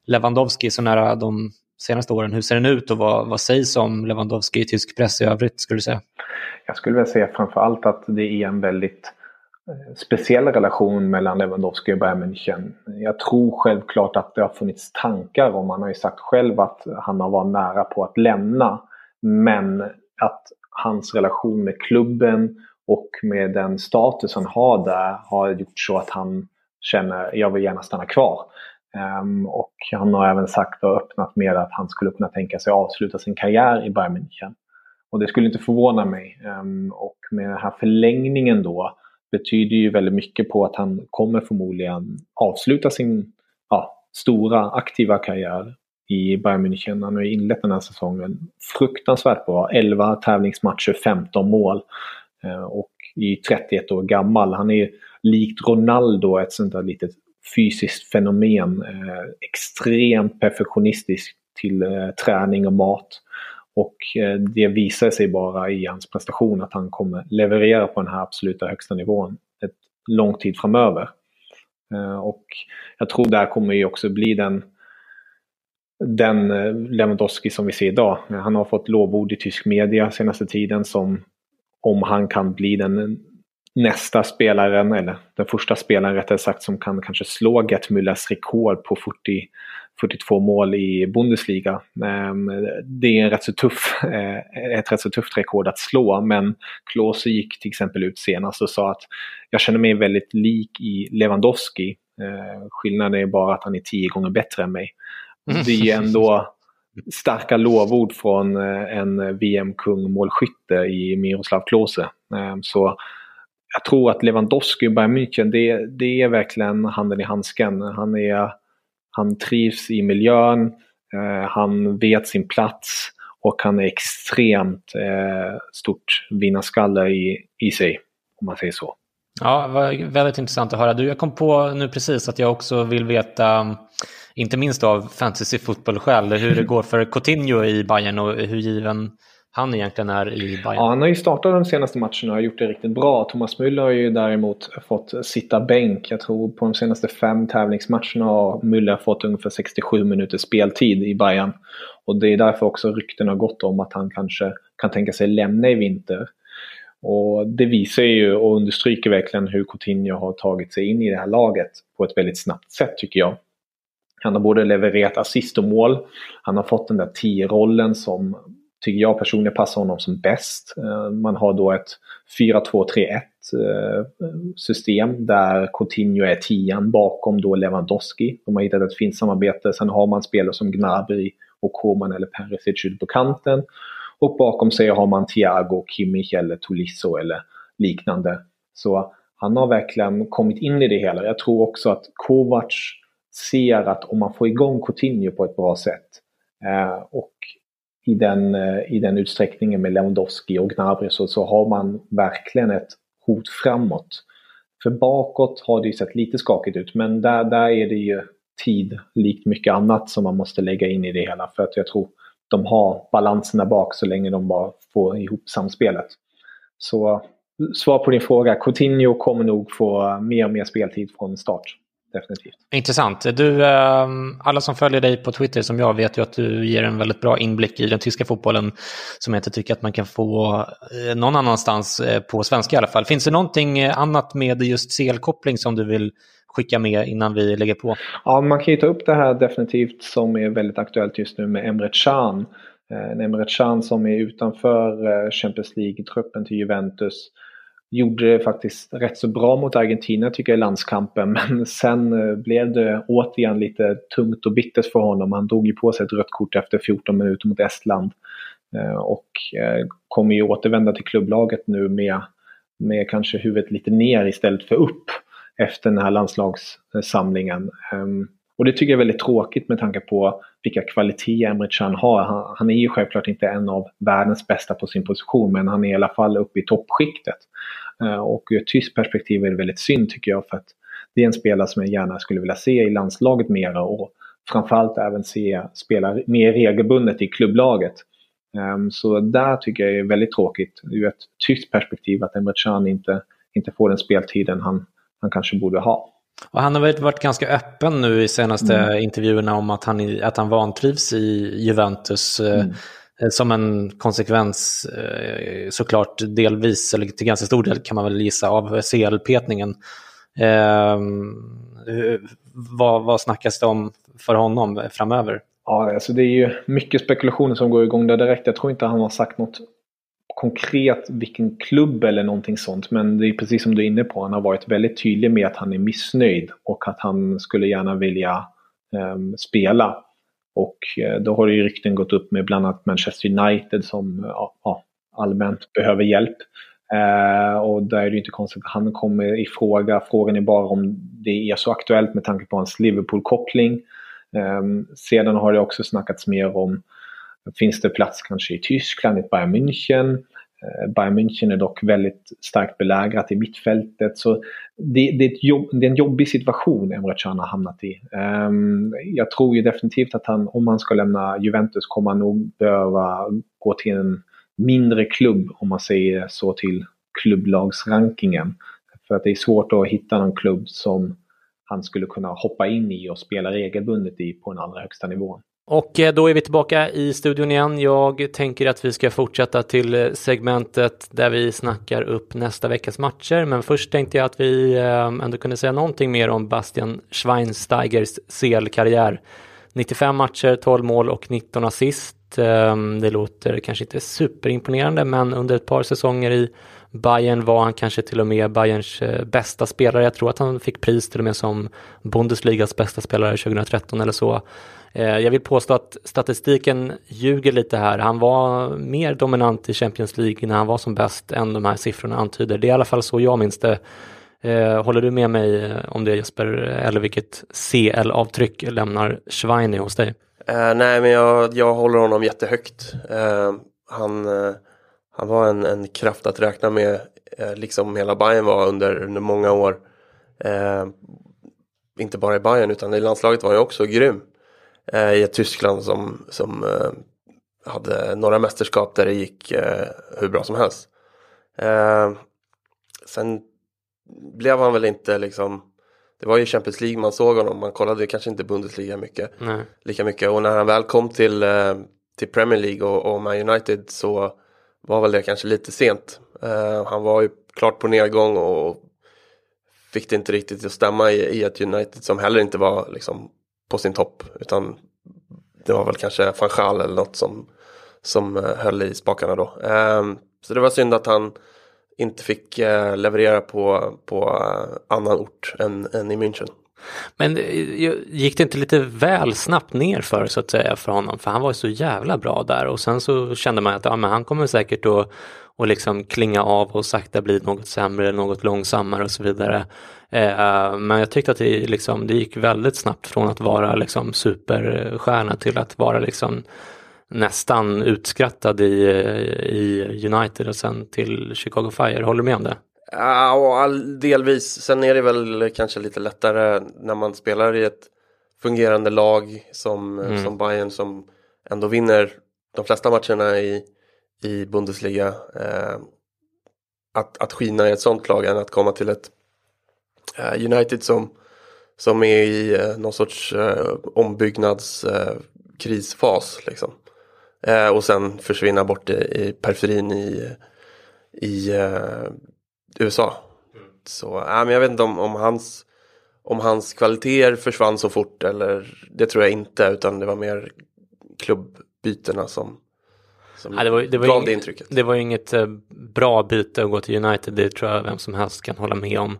Lewandowski så nära de senaste åren. Hur ser den ut och vad, vad sägs om Lewandowski i tysk press i övrigt skulle du säga? Jag skulle vilja säga framförallt att det är en väldigt eh, speciell relation mellan Lewandowski och Bayern München. Jag tror självklart att det har funnits tankar om, han har ju sagt själv att han har varit nära på att lämna. Men att hans relation med klubben och med den status han har där har gjort så att han känner jag vill gärna stanna kvar. Ehm, och han har även sagt och öppnat med att han skulle kunna tänka sig avsluta sin karriär i Bayern München. Och det skulle inte förvåna mig. Ehm, och med den här förlängningen då betyder ju väldigt mycket på att han kommer förmodligen avsluta sin ja, stora aktiva karriär i Bayern München. Han har ju inlett den här säsongen fruktansvärt bra. 11 tävlingsmatcher, 15 mål. Ehm, och är 31 år gammal. Han är likt Ronaldo ett sånt där litet fysiskt fenomen. Eh, extremt perfektionistisk till eh, träning och mat. Och eh, det visar sig bara i hans prestation att han kommer leverera på den här absoluta högsta nivån ett lång tid framöver. Eh, och jag tror där kommer ju också bli den den eh, Lewandowski som vi ser idag. Han har fått lovord i tysk media senaste tiden som om han kan bli den nästa spelaren, eller den första spelaren rättare sagt, som kan kanske slå Gert Müllers rekord på 40, 42 mål i Bundesliga. Ehm, det är en rätt så tuff, eh, ett rätt så tufft rekord att slå, men Klose gick till exempel ut senast och sa att jag känner mig väldigt lik i Lewandowski. Ehm, skillnaden är bara att han är tio gånger bättre än mig. Det är ändå starka lovord från eh, en VM-kung målskytte i Miroslav Klose. Ehm, så jag tror att Lewandowski och Bayern München, det, det är verkligen handen i handsken. Han, är, han trivs i miljön, eh, han vet sin plats och han är extremt eh, stort vinnarskalle i, i sig, om man säger så. Ja, väldigt intressant att höra. Du, jag kom på nu precis att jag också vill veta, inte minst av fantasy fotboll-skäl, hur det går för Coutinho i Bayern och hur given han egentligen är i Bayern. Ja, han har ju startat de senaste matcherna och gjort det riktigt bra. Thomas Müller har ju däremot fått sitta bänk. Jag tror på de senaste fem tävlingsmatcherna har Müller fått ungefär 67 minuters speltid i Bayern. Och det är därför också rykten har gått om att han kanske kan tänka sig lämna i vinter. Och det visar ju och understryker verkligen hur Coutinho har tagit sig in i det här laget på ett väldigt snabbt sätt tycker jag. Han har både levererat assist och mål. Han har fått den där 10-rollen som tycker jag personligen passar honom som bäst. Eh, man har då ett 4-2-3-1 eh, system där Coutinho är tian bakom då Lewandowski. De har hittat ett fint samarbete. Sen har man spelare som Gnabry och Koman eller Perisic ute på kanten. Och bakom sig har man Thiago, Kimmich eller Tolisso eller liknande. Så han har verkligen kommit in i det hela. Jag tror också att Kovac ser att om man får igång Coutinho på ett bra sätt eh, och i den, eh, i den utsträckningen med Lewandowski och Gnabry så, så har man verkligen ett hot framåt. För bakåt har det ju sett lite skakigt ut men där, där är det ju tid, likt mycket annat, som man måste lägga in i det hela. För att jag tror de har balansen där bak så länge de bara får ihop samspelet. Så eh, svar på din fråga, Coutinho kommer nog få eh, mer och mer speltid från start definitivt. Intressant. Du, ehm, alla som följer dig på Twitter som jag vet ju att du ger en väldigt bra inblick i den tyska fotbollen som jag inte tycker att man kan få eh, någon annanstans eh, på svenska i alla fall. Finns det någonting eh, annat med just CL-koppling som du vill skicka med innan vi lägger på? Ja, man kan ju ta upp det här definitivt som är väldigt aktuellt just nu med Emre Can. Emre Can som är utanför Champions League-truppen till Juventus gjorde det faktiskt rätt så bra mot Argentina tycker jag i landskampen men sen eh, blev det återigen lite tungt och bittert för honom. Han drog ju på sig ett rött kort efter 14 minuter mot Estland eh, och eh, kommer ju återvända till klubblaget nu med, med kanske huvudet lite ner istället för upp efter den här landslagssamlingen. Um, och det tycker jag är väldigt tråkigt med tanke på vilka kvaliteter Emre Can har. Han, han, är ju självklart inte en av världens bästa på sin position men han är i alla fall uppe i toppskiktet. Eh, och ur ett tyskt perspektiv är det väldigt synd tycker jag för att det är en spelare som jag gärna skulle vilja se i landslaget mera och framförallt även se spela mer regelbundet i klubblaget. Ehm, så där tycker jag är väldigt tråkigt ur ett tyskt perspektiv att Emre Can inte, inte får den speltiden han, han kanske borde ha. Och han har väl varit ganska öppen nu i senaste Mm. intervjuerna om att han, att han vantrivs i Juventus. eh, Mm. eh, Som en konsekvens eh, såklart delvis, eller till ganska stor del kan man väl gissa, av CL-petningen. Eh, hur- vad, vad snackas det om för honom framöver? Ja, alltså det är ju mycket spekulationer som går igång där direkt. Jag tror inte han har sagt något konkret vilken klubb eller någonting sånt. Men det är precis som du är inne på. Han har varit väldigt tydlig med att han är missnöjd och att han skulle gärna vilja eh, spela. Och eh, då har det ju rykten gått upp med bland annat Manchester United som eh, ja, allmänt behöver hjälp. Eh, och där är det ju inte konstigt att han kommer i fråga. Frågan är bara om det är så aktuellt med tanke på hans Liverpool-koppling. Ehm, sedan har det också snackats mer om Finns det plats kanske i Tyskland, i Bayern München? Eh, Bayern München är dock väldigt starkt belägrat i mittfältet. Så det, det, är, ett jobb, det är en jobbig situation Emre Can har hamnat i. Um, jag tror ju definitivt att han, om han ska lämna Juventus kommer han nog behöva gå till en mindre klubb, om man säger så, till klubblagsrankingen. För att det är svårt att hitta någon klubb som han skulle kunna hoppa in i och spela regelbundet i på den allra högsta nivån. Och eh, då är vi tillbaka i studion igen. Jag tänker att vi ska fortsätta till eh, segmentet där vi snackar upp nästa veckas matcher. Men först tänkte jag att vi eh, ändå kunde säga någonting mer om Bastian Schweinsteigers CL-karriär. 95 matcher, 12 mål och 19 assist. Det låter kanske inte superimponerande, men under ett par säsonger i Bayern var han kanske till och med Bayerns eh, bästa spelare. Jag tror att han fick pris till och med som Bundesligas bästa spelare 2013 eller så. Eh, jag vill påstå att statistiken ljuger lite här. Han var mer dominant i Champions League när han var som bäst än de här siffrorna antyder. Det är i alla fall så jag minns det. Eh, håller du med mig om det Jesper? Eller vilket CL-avtryck lämnar Schweini hos dig? Uh, nej, men jag, jag håller honom jättehögt. Uh, han, uh, han var en, en kraft att räkna med, eh, liksom hela Bayern var under, under många år. Eh, inte bara i Bayern utan i landslaget var han också grym. Eh, I ett Tyskland som, som eh, hade några mästerskap där det gick eh, hur bra som helst. Eh, sen blev han väl inte liksom det var ju Champions League man såg honom, man kollade kanske inte Bundesliga mycket Nej. lika mycket. Och när han väl kom till, till Premier League och, och Man United så var väl det kanske lite sent. Eh, han var ju klart på nedgång och fick det inte riktigt att stämma i, i ett United som heller inte var liksom, på sin topp. Utan det var väl kanske Fanchal eller något som, som eh, höll i spakarna då. Eh, så det var synd att han inte fick leverera på, på annan ort än, än i München. Men eh, gick det inte lite väl snabbt ner för så att säga för honom? För han var ju så jävla bra där och sen så kände man att ja, men han kommer säkert att och liksom klinga av och sakta bli något sämre, något långsammare och så vidare. Eh, men jag tyckte att det, liksom, det gick väldigt snabbt från att vara liksom superstjärna till att vara liksom nästan utskrattad i, eh, i United och sen till Chicago Fire. Håller du med om det? Ja, och all, delvis. Sen är det väl kanske lite lättare när man spelar i ett fungerande lag som, Mm. som Bayern som ändå vinner de flesta matcherna i, i Bundesliga. Eh, att, att skina i ett sånt lag än att komma till ett eh, United som, som är i eh, någon sorts eh, ombyggnadskrisfas. Eh, liksom. eh, och sen försvinna bort i, i periferin i, i USA. Så ja, men jag vet inte om, om, hans, om hans kvaliteter försvann så fort eller det tror jag inte utan det var mer klubbbytena som, som Ja, det var, det var gav det intrycket. Det var ju inget eh, bra byte att gå till United, det tror jag vem som helst kan hålla med om.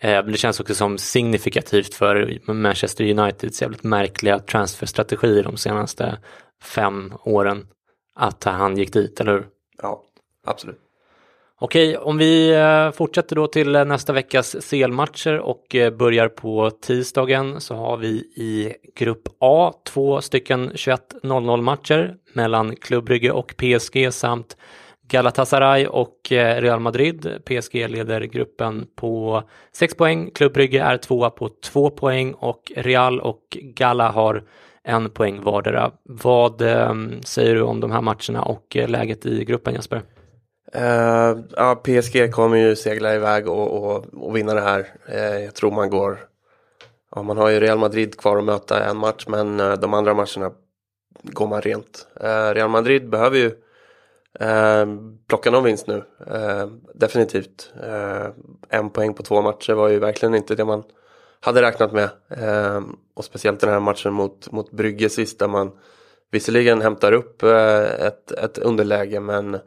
Eh, men det känns också som signifikativt för Manchester Uniteds jävligt märkliga transferstrategier de senaste fem åren. Att han gick dit, eller hur? Ja, absolut. Okej, om vi eh, fortsätter då till eh, nästa veckas CL-matcher och eh, börjar på tisdagen så har vi i grupp A två stycken 21.00 matcher mellan Club och PSG samt Galatasaray och Real Madrid. PSG leder gruppen på 6 poäng, Club är tvåa på 2 poäng och Real och Gala har en poäng vardera. Vad säger du om de här matcherna och läget i gruppen Jesper? Uh, ja, PSG kommer ju segla iväg och, och, och vinna det här. Uh, jag tror man går ja, man har ju Real Madrid kvar att möta en match men uh, de andra matcherna går man rent. Real Madrid behöver ju plocka någon vinst nu. Definitivt. En poäng på två matcher var ju verkligen inte det man hade räknat med. Och speciellt den här matchen mot, mot Brygge sist där man visserligen hämtar upp ett, ett underläge men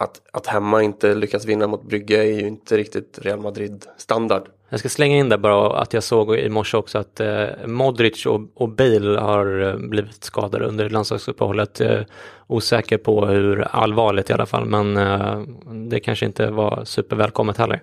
att, att hemma inte lyckas vinna mot Brygge är ju inte riktigt Real Madrid standard. Jag ska slänga in där bara att jag såg i morse också att eh, Modric och, och, Bale har eh, blivit skadade under landslagsuppehållet. Eh, osäker på hur allvarligt i alla fall, men eh, det kanske inte var supervälkommet heller.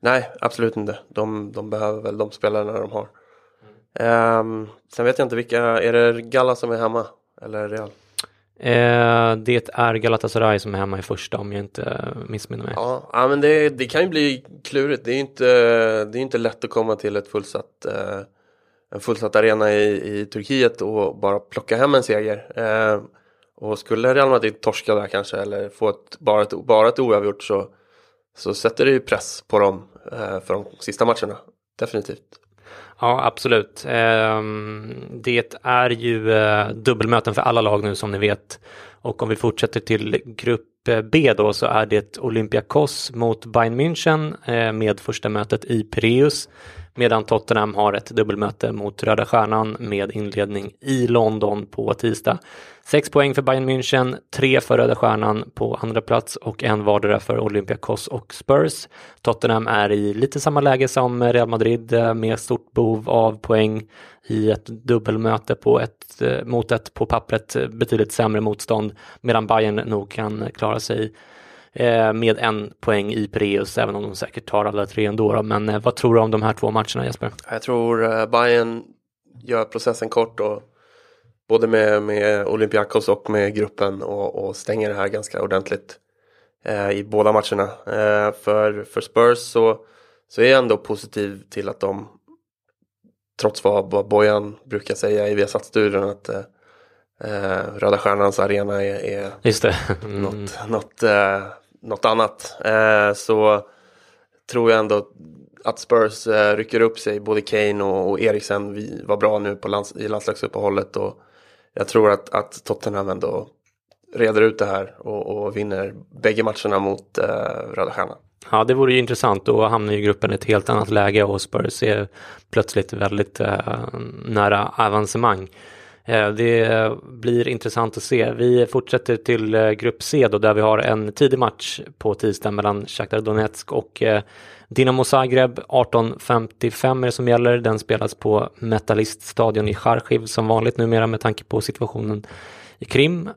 Nej, absolut inte. De, de behöver väl de spelarna de har. Um, sen vet jag inte vilka, är det Galla som är hemma? Eller Real? Eh, det är Galatasaray som är hemma i första om jag inte missminner mig. Ja, ja men det, det kan ju bli klurigt. Det är inte, det är inte lätt att komma till ett fullsatt, eh, en fullsatt arena i, i Turkiet och bara plocka hem en seger. Eh, och skulle Real Madrid torska där kanske eller få ett, bara, ett, bara ett oavgjort så, så sätter det ju press på dem eh, för de sista matcherna. Definitivt. Ja, absolut. Ehm, det är ju eh, dubbelmöten för alla lag nu som ni vet. Och om vi fortsätter till grupp B då så är det Olympiakos mot Bayern München eh, med första mötet i Pireus. Medan Tottenham har ett dubbelmöte mot Röda Stjärnan med inledning i London på tisdag. Sex poäng för Bayern München, tre för Röda Stjärnan på andra plats och en vardera för Olympiakos och Spurs. Tottenham är i lite samma läge som Real Madrid eh, med stort behov av poäng i ett dubbelmöte på ett, eh, mot ett på pappret betydligt sämre motstånd medan Bayern nog kan klara sig Eh, med en poäng i preus även om de säkert tar alla tre ändå. Då. Men eh, vad tror du om de här två matcherna Jesper? Jag tror eh, Bayern gör processen kort och både med, med Olympiakos och med gruppen och, och stänger det här ganska ordentligt eh, i båda matcherna. Eh, för, för Spurs så, så är jag ändå positiv till att de trots vad, vad Bojan brukar säga i Viasat-studion att eh, eh, Röda Stjärnans arena är, är Just det. Mm. något, något eh, något annat eh, så tror jag ändå att Spurs eh, rycker upp sig. Både Kane och, och Eriksen var bra nu på lands, i landslagsuppehållet och jag tror att, att Tottenham ändå reder ut det här och, och vinner bägge matcherna mot eh, Röda Stjärnan. Ja, det vore ju intressant. Då hamnar ju gruppen i ett helt annat läge och Spurs är plötsligt väldigt eh, nära avancemang. Eh, det blir intressant att se. Vi fortsätter till eh, grupp C då där vi har en tidig match på tisdag mellan Shakhtar Donetsk och eh, Dinamo Zagreb 18.55 är det som gäller. Den spelas på Metalliststadion i Charkiv som vanligt numera med tanke på situationen i Krim.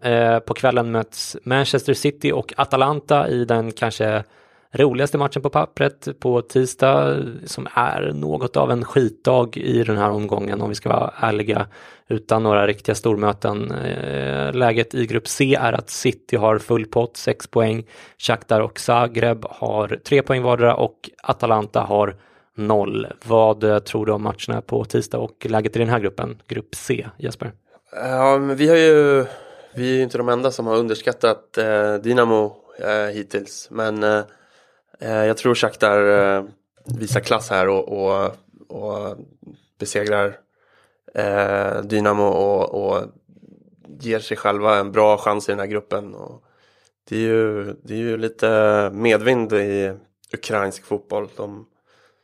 På kvällen möts Manchester City och Atalanta i den kanske roligaste matchen på pappret på tisdag som är något av en skitdag i den här omgången om vi ska vara ärliga utan några riktiga stormöten. Eh, läget i grupp C är att City har full pott, 6 poäng. Shakhtar och Zagreb har 3 poäng vardera och Atalanta har 0. Vad eh, tror du om matcherna på tisdag och läget i den här gruppen, grupp C, Jesper? Ja, men vi har ju, vi är ju inte de enda som har underskattat eh, Dynamo eh, hittills, men eh jag tror Shakhtar eh, visar klass här och, och, och besegrar eh, Dynamo och, och ger sig själva en bra chans i den här gruppen. Och det, är ju, det är ju lite medvind i ukrainsk fotboll. De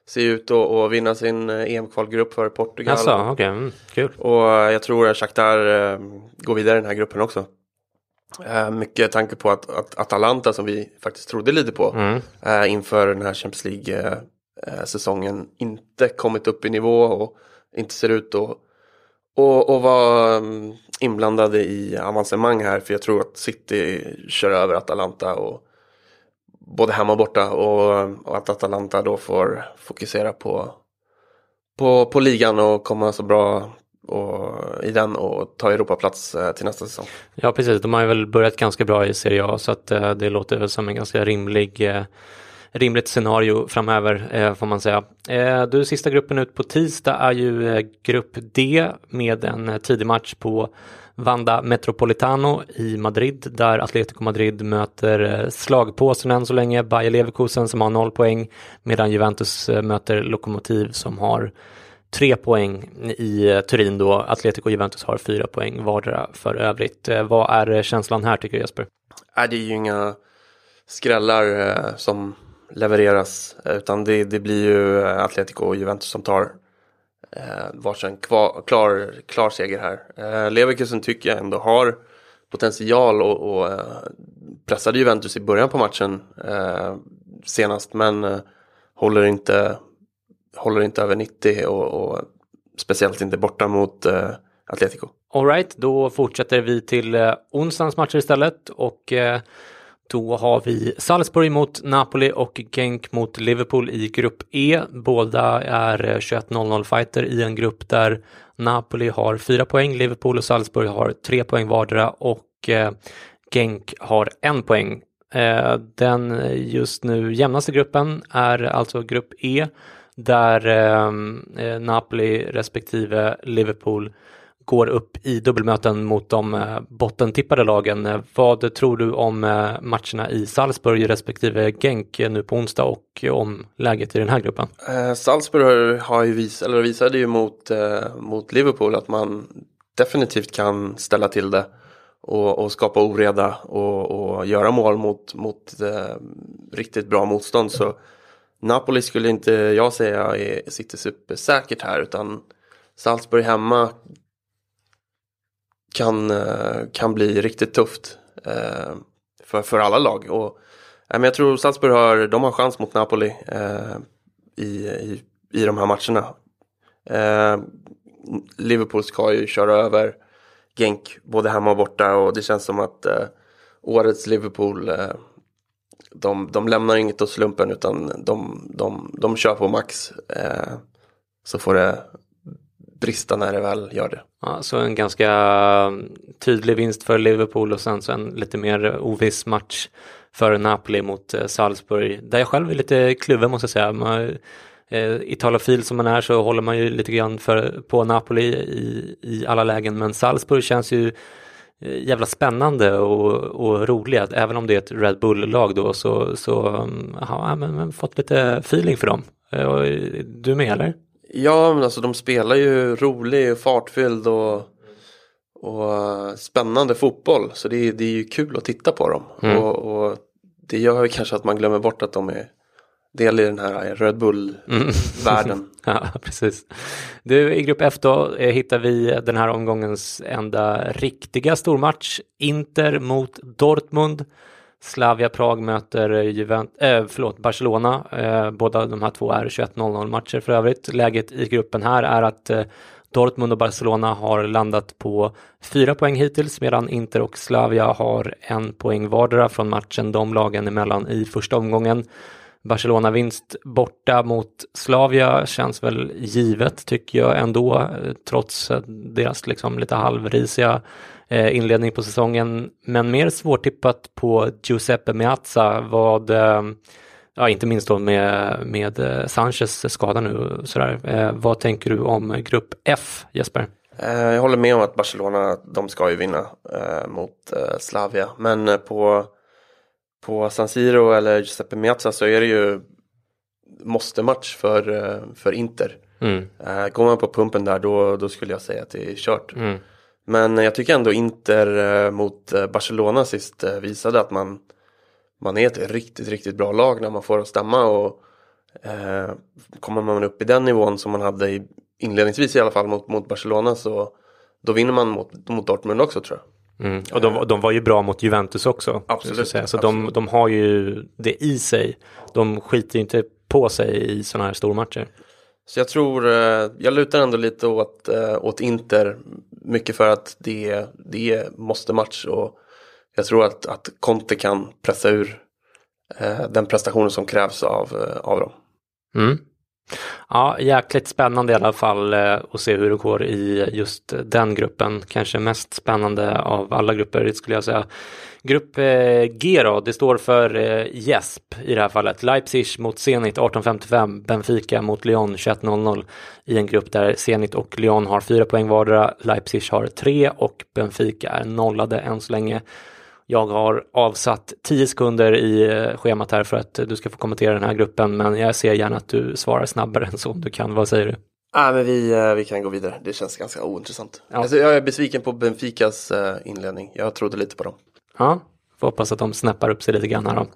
ser ut att vinna sin eh, EM-kvalgrupp för Portugal. Alltså, okay. mm, kul. Och eh, jag tror att Shakhtar eh, går vidare i den här gruppen också. Mycket tanke på att, att Atalanta som vi faktiskt trodde lite på mm. inför den här Champions League-säsongen inte kommit upp i nivå och inte ser ut att och, och vara mm, inblandade i avancemang här för jag tror att City kör över Atalanta och både hemma och borta och, och att Atalanta då får fokusera på, på, på ligan och komma så bra och, i den och ta Europaplats eh, till nästa säsong. Ja precis, de har ju väl börjat ganska bra i Serie A så att eh, det låter väl som en ganska rimlig eh, rimligt scenario framöver eh, får man säga. Eh, du, sista gruppen ut på tisdag är ju eh, grupp D med en eh, tidig match på Vanda Metropolitano i Madrid där Atletico Madrid möter eh, slagpåsen än så länge, Bayer Leverkusen som har noll poäng medan Juventus eh, möter Lokomotiv som har tre poäng i eh, Turin då. Atletico och Juventus har fyra poäng vardera för övrigt. Eh, vad är eh, känslan här tycker du Jesper? Äh, det är ju inga skrällar som levereras. Utan det, det blir ju Atletico och Juventus som tar eh, varsin kvar, klar, klar seger här. Eh, Leverkusen tycker jag ändå har potential och, och eh, pressade Juventus i början på matchen eh, senast men eh, håller, inte, håller inte över 90 och, och speciellt inte borta mot eh, Atletico. Alright, då fortsätter vi till eh, onsdagens matcher istället och eh, då har vi Salzburg mot Napoli och Genk mot Liverpool i grupp E. Båda är eh, 21-0-0 fighter i en grupp där Napoli har fyra poäng, Liverpool och Salzburg har tre poäng vardera och eh, Genk har en poäng. Eh, den eh, just nu jämnaste gruppen är alltså grupp E där ehm, eh, Napoli respektive Liverpool går upp i dubbelmöten mot de eh, bottentippade lagen. Eh, vad tror du om eh, matcherna i Salzburg respektive Genk eh, nu på onsdag och eh, om läget i den här gruppen? Eh, Salzburg har ju vis eller visade ju mot, eh, mot Liverpool att man definitivt kan ställa till det och, och skapa oreda och, och, göra mål mot, mot eh, riktigt bra motstånd. Så Napoli skulle inte jag säga är, sitter supersäkert här utan Salzburg hemma kan, eh, kan bli riktigt tufft eh, för, för alla lag. Och, eh, men jag tror Salzburg har, de har chans mot Napoli eh, i, i, i de här matcherna. Eh, Liverpool ska ju köra över Genk både hemma och borta och det känns som att eh, årets Liverpool eh, de, de lämnar inget åt slumpen utan de, de, de kör på max. Eh, så får det brista när det väl gör det. Ja, så en ganska mm, tydlig vinst för Liverpool och sen så en lite mer oviss match för Napoli mot eh, Salzburg. Där jag själv är lite kluven måste jag säga. Man, eh, Italofil som man är så håller man ju lite grann för, på Napoli i, i alla lägen men Salzburg känns ju jävla spännande och, och roligt. Även om det är ett Red Bull-lag då så, så mm, har man fått lite feeling för dem. Du med eller? Ja, men alltså de spelar ju rolig och fartfylld och, och uh, spännande fotboll. Så det, det är ju kul att titta på dem. Mm. Och, och, det gör ju kanske att man glömmer bort att de är del i den här Red Bull-världen. Mm. ja, precis. Du, i grupp F då eh, hittar vi den här omgångens enda riktiga stormatch. Inter mot Dortmund. Slavia Prag möter Juvent äh, förlåt, Barcelona. Eh, båda de här två är 21.00 matcher för övrigt. Läget i gruppen här är att eh, Dortmund och Barcelona har landat på fyra poäng hittills medan Inter och Slavia har en poäng vardera från matchen de lagen emellan i första omgången. Barcelona-vinst borta mot Slavia känns väl givet tycker jag ändå, eh, trots eh, deras liksom lite halvrisiga eh, inledning på säsongen. Men mer svårtippat på Giuseppe Meazza vad Ja, inte minst då med, med Sanchez skada nu. Sådär. Vad tänker du om grupp F, Jesper? Jag håller med om att Barcelona, de ska ju vinna mot Slavia. Men på på San Siro eller Giuseppe Meazza så är det ju måste-match för, eh, för Inter. Mm. Går man på pumpen där då, då skulle jag säga att det är kört. Mm. Men jag tycker ändå Inter uh, mot Barcelona sist visade att man, man är ett riktigt, riktigt bra lag när man får att stämma. Och, kommer man upp i den nivån som man hade i, inledningsvis i alla fall mot, mot Barcelona så då vinner man mot, mot Dortmund också tror jag. Mm. Och de, de, var ju bra mot Juventus också. Absolut. Så absolut. De, de har ju det i sig. De skiter inte på sig i sådana här stormatcher. Så jag tror, eh, jag lutar ändå lite åt, eh, åt Inter. Mycket för att det, det måste match och jag tror att, att Conte kan pressa ur eh, den prestationen som krävs av, av dem. Mm. Ja, jäkligt spännande i alla fall eh, att se hur det går i just den gruppen. Kanske mest spännande av alla grupper skulle jag säga. Grupp eh, G då, det står för eh, JESP i det här fallet. Leipzig mot Zenit 18.55, Benfica mot Lyon 21.00 i en grupp där Zenit och Lyon har fyra poäng vardera. Leipzig har tre och Benfica är nollade än så länge. Jag har avsatt 10 sekunder i eh, schemat här för att du ska få kommentera den här gruppen, men jag ser gärna att du svarar snabbare än så om du kan. Vad säger du? Ah, men vi, eh, vi kan gå vidare. Det känns ganska ointressant. Ja. Alltså, jag är besviken på Benficas eh, inledning. Jag trodde lite på dem. Ja, får hoppas att de snäppar upp sig lite grann här då.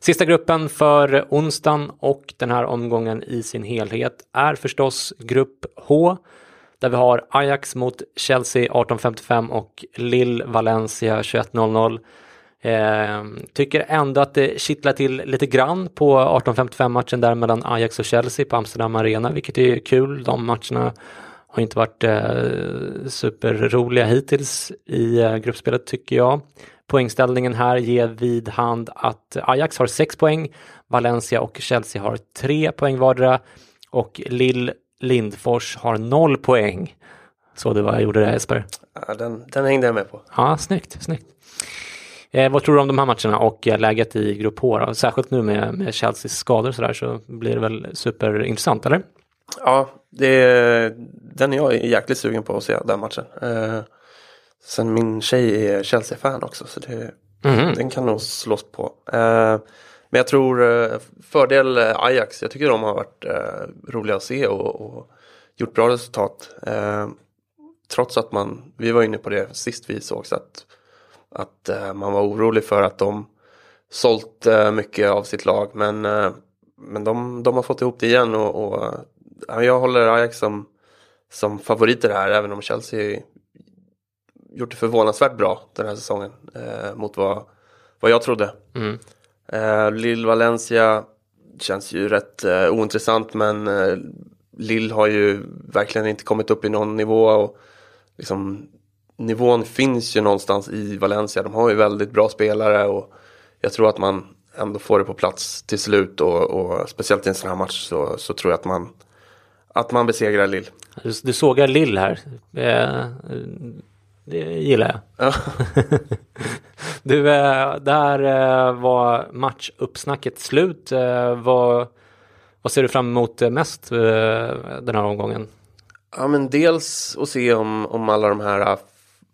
Sista gruppen för onsdagen och den här omgången i sin helhet är förstås grupp H där vi har Ajax mot Chelsea 18.55 och Lille Valencia 21.00. Eh, tycker ändå att det kittlar till lite grann på 18.55 matchen där mellan Ajax och Chelsea på Amsterdam Arena, vilket är kul. De matcherna har inte varit eh, superroliga hittills i eh, gruppspelet tycker jag. Poängställningen här ger vid hand att Ajax har 6 poäng, Valencia och Chelsea har 3 poäng vardera och Lille Lindfors har noll poäng. Så det var jag gjorde det Jesper. Ja, den, den hängde jag med på. Ja, snyggt, snyggt. Eh, vad tror du om de här matcherna och eh, läget i Grupp H? Då? Särskilt nu med, med Chelseas skador så, där, så blir det väl superintressant, eller? Ja, det, den är jag jäkligt sugen på att se, den matchen. Eh, sen min tjej är Chelsea-fan också, så det, mm. den kan nog slås på. Eh, men jag tror eh, fördel eh, Ajax, jag tycker de har varit eh, roliga att se och, och gjort bra resultat. trots att man, vi var inne på det sist vi sågs, att, att man var orolig för att de sålt mycket av sitt lag. Men, men de, de har fått ihop det igen och, och jag håller Ajax som, som favoriter här, även om Chelsea gjort det förvånansvärt bra den här säsongen eh, mot vad, vad jag trodde. Mm. Uh, Lille Valencia känns ju rätt uh, ointressant men uh, Lille har ju verkligen inte kommit upp i någon nivå och liksom nivån finns ju någonstans i Valencia. De har ju väldigt bra spelare och jag tror att man ändå får det på plats till slut och, och speciellt i en sån här match så, så tror jag att man att man besegrar Lille. Du, du sågar Lille här. Eh, det gillar jag. Ja. du, eh, där eh, var matchuppsnacket slut. Eh, vad, vad ser du fram emot mest den här omgången? Ja, men dels att se om, om alla de här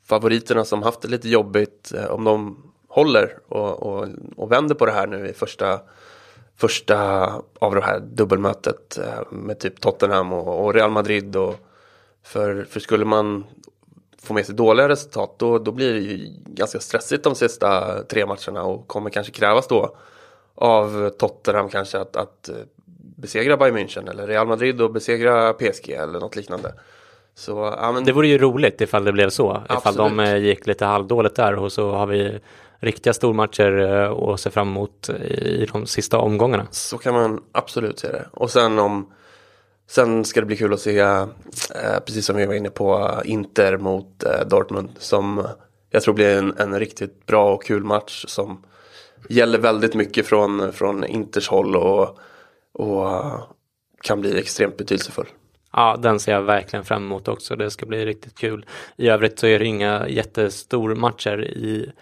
favoriterna som haft det lite jobbigt, om de håller och, och, och vänder på det här nu i första, första av det här dubbelmötet med typ Tottenham och, och Real Madrid. Och, för, för skulle man får med sig dåliga resultat då, då blir det ju ganska stressigt de sista tre matcherna och kommer kanske krävas då av Tottenham kanske att, att eh, besegra Bayern München eller Real Madrid och besegra PSG eller något liknande. Så, ja, men... Det vore ju roligt ifall det blev så. Absolut. Ifall de eh, gick lite halvdåligt där och så har vi riktiga stormatcher att eh, se fram emot i de sista omgångarna. Så kan man absolut se det. Och sen om Sen ska det bli kul att se, eh, precis som vi var inne på, Inter mot eh, Dortmund. Som jag tror blir en, en riktigt bra och kul match som gäller väldigt mycket från, från Inters håll och, och eh, kan bli extremt betydelsefull. Ja, den ser jag verkligen fram emot också. Det ska bli riktigt kul. I övrigt så är det inga jättestor matcher i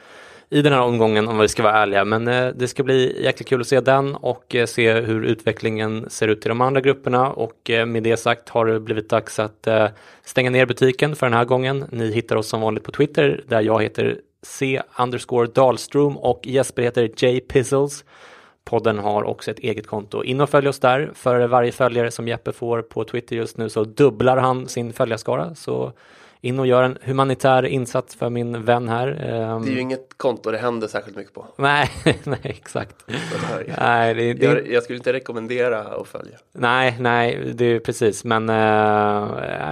i den här omgången om vi ska vara ärliga. Men eh, det ska bli jäkligt kul att se den och eh, se hur utvecklingen ser ut i de andra grupperna. Och eh, med det sagt har det blivit dags att eh, stänga ner butiken för den här gången. Ni hittar oss som vanligt på Twitter där jag heter C underscore Dahlström och Jesper heter J Pizzles. Podden har också ett eget konto. In och följ oss där. För varje följare som Jeppe får på Twitter just nu så dubblar han sin följarskara. Så in och gör en humanitär insats för min vän här. Ehm, det är ju inget konto det händer särskilt mycket på. Nej, nej exakt. nej, det, det... Jag, jag, skulle inte rekommendera att följa. Nej, nej, det är precis. Men, äh,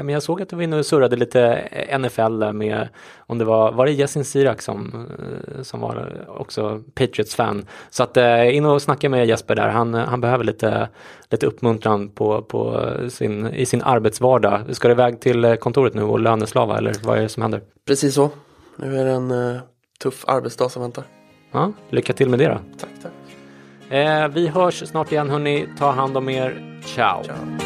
men jag såg att du var inne och surrade lite NFL med, om det var, var det Yasin Sirak som, eh, som var också Patriots-fan. Så att äh, in och snacka med Jesper där. Han, han behöver lite, lite uppmuntran på, på sin, i sin arbetsvardag. Ska du iväg till kontoret nu och löneslava eller vad är det som händer? Precis så. Nu är det en uh, tuff arbetsdag som väntar. Ja, lycka till med det då. Tack, tack. Eh, vi hörs snart igen hörni. Ta hand om er. Ciao. Ciao.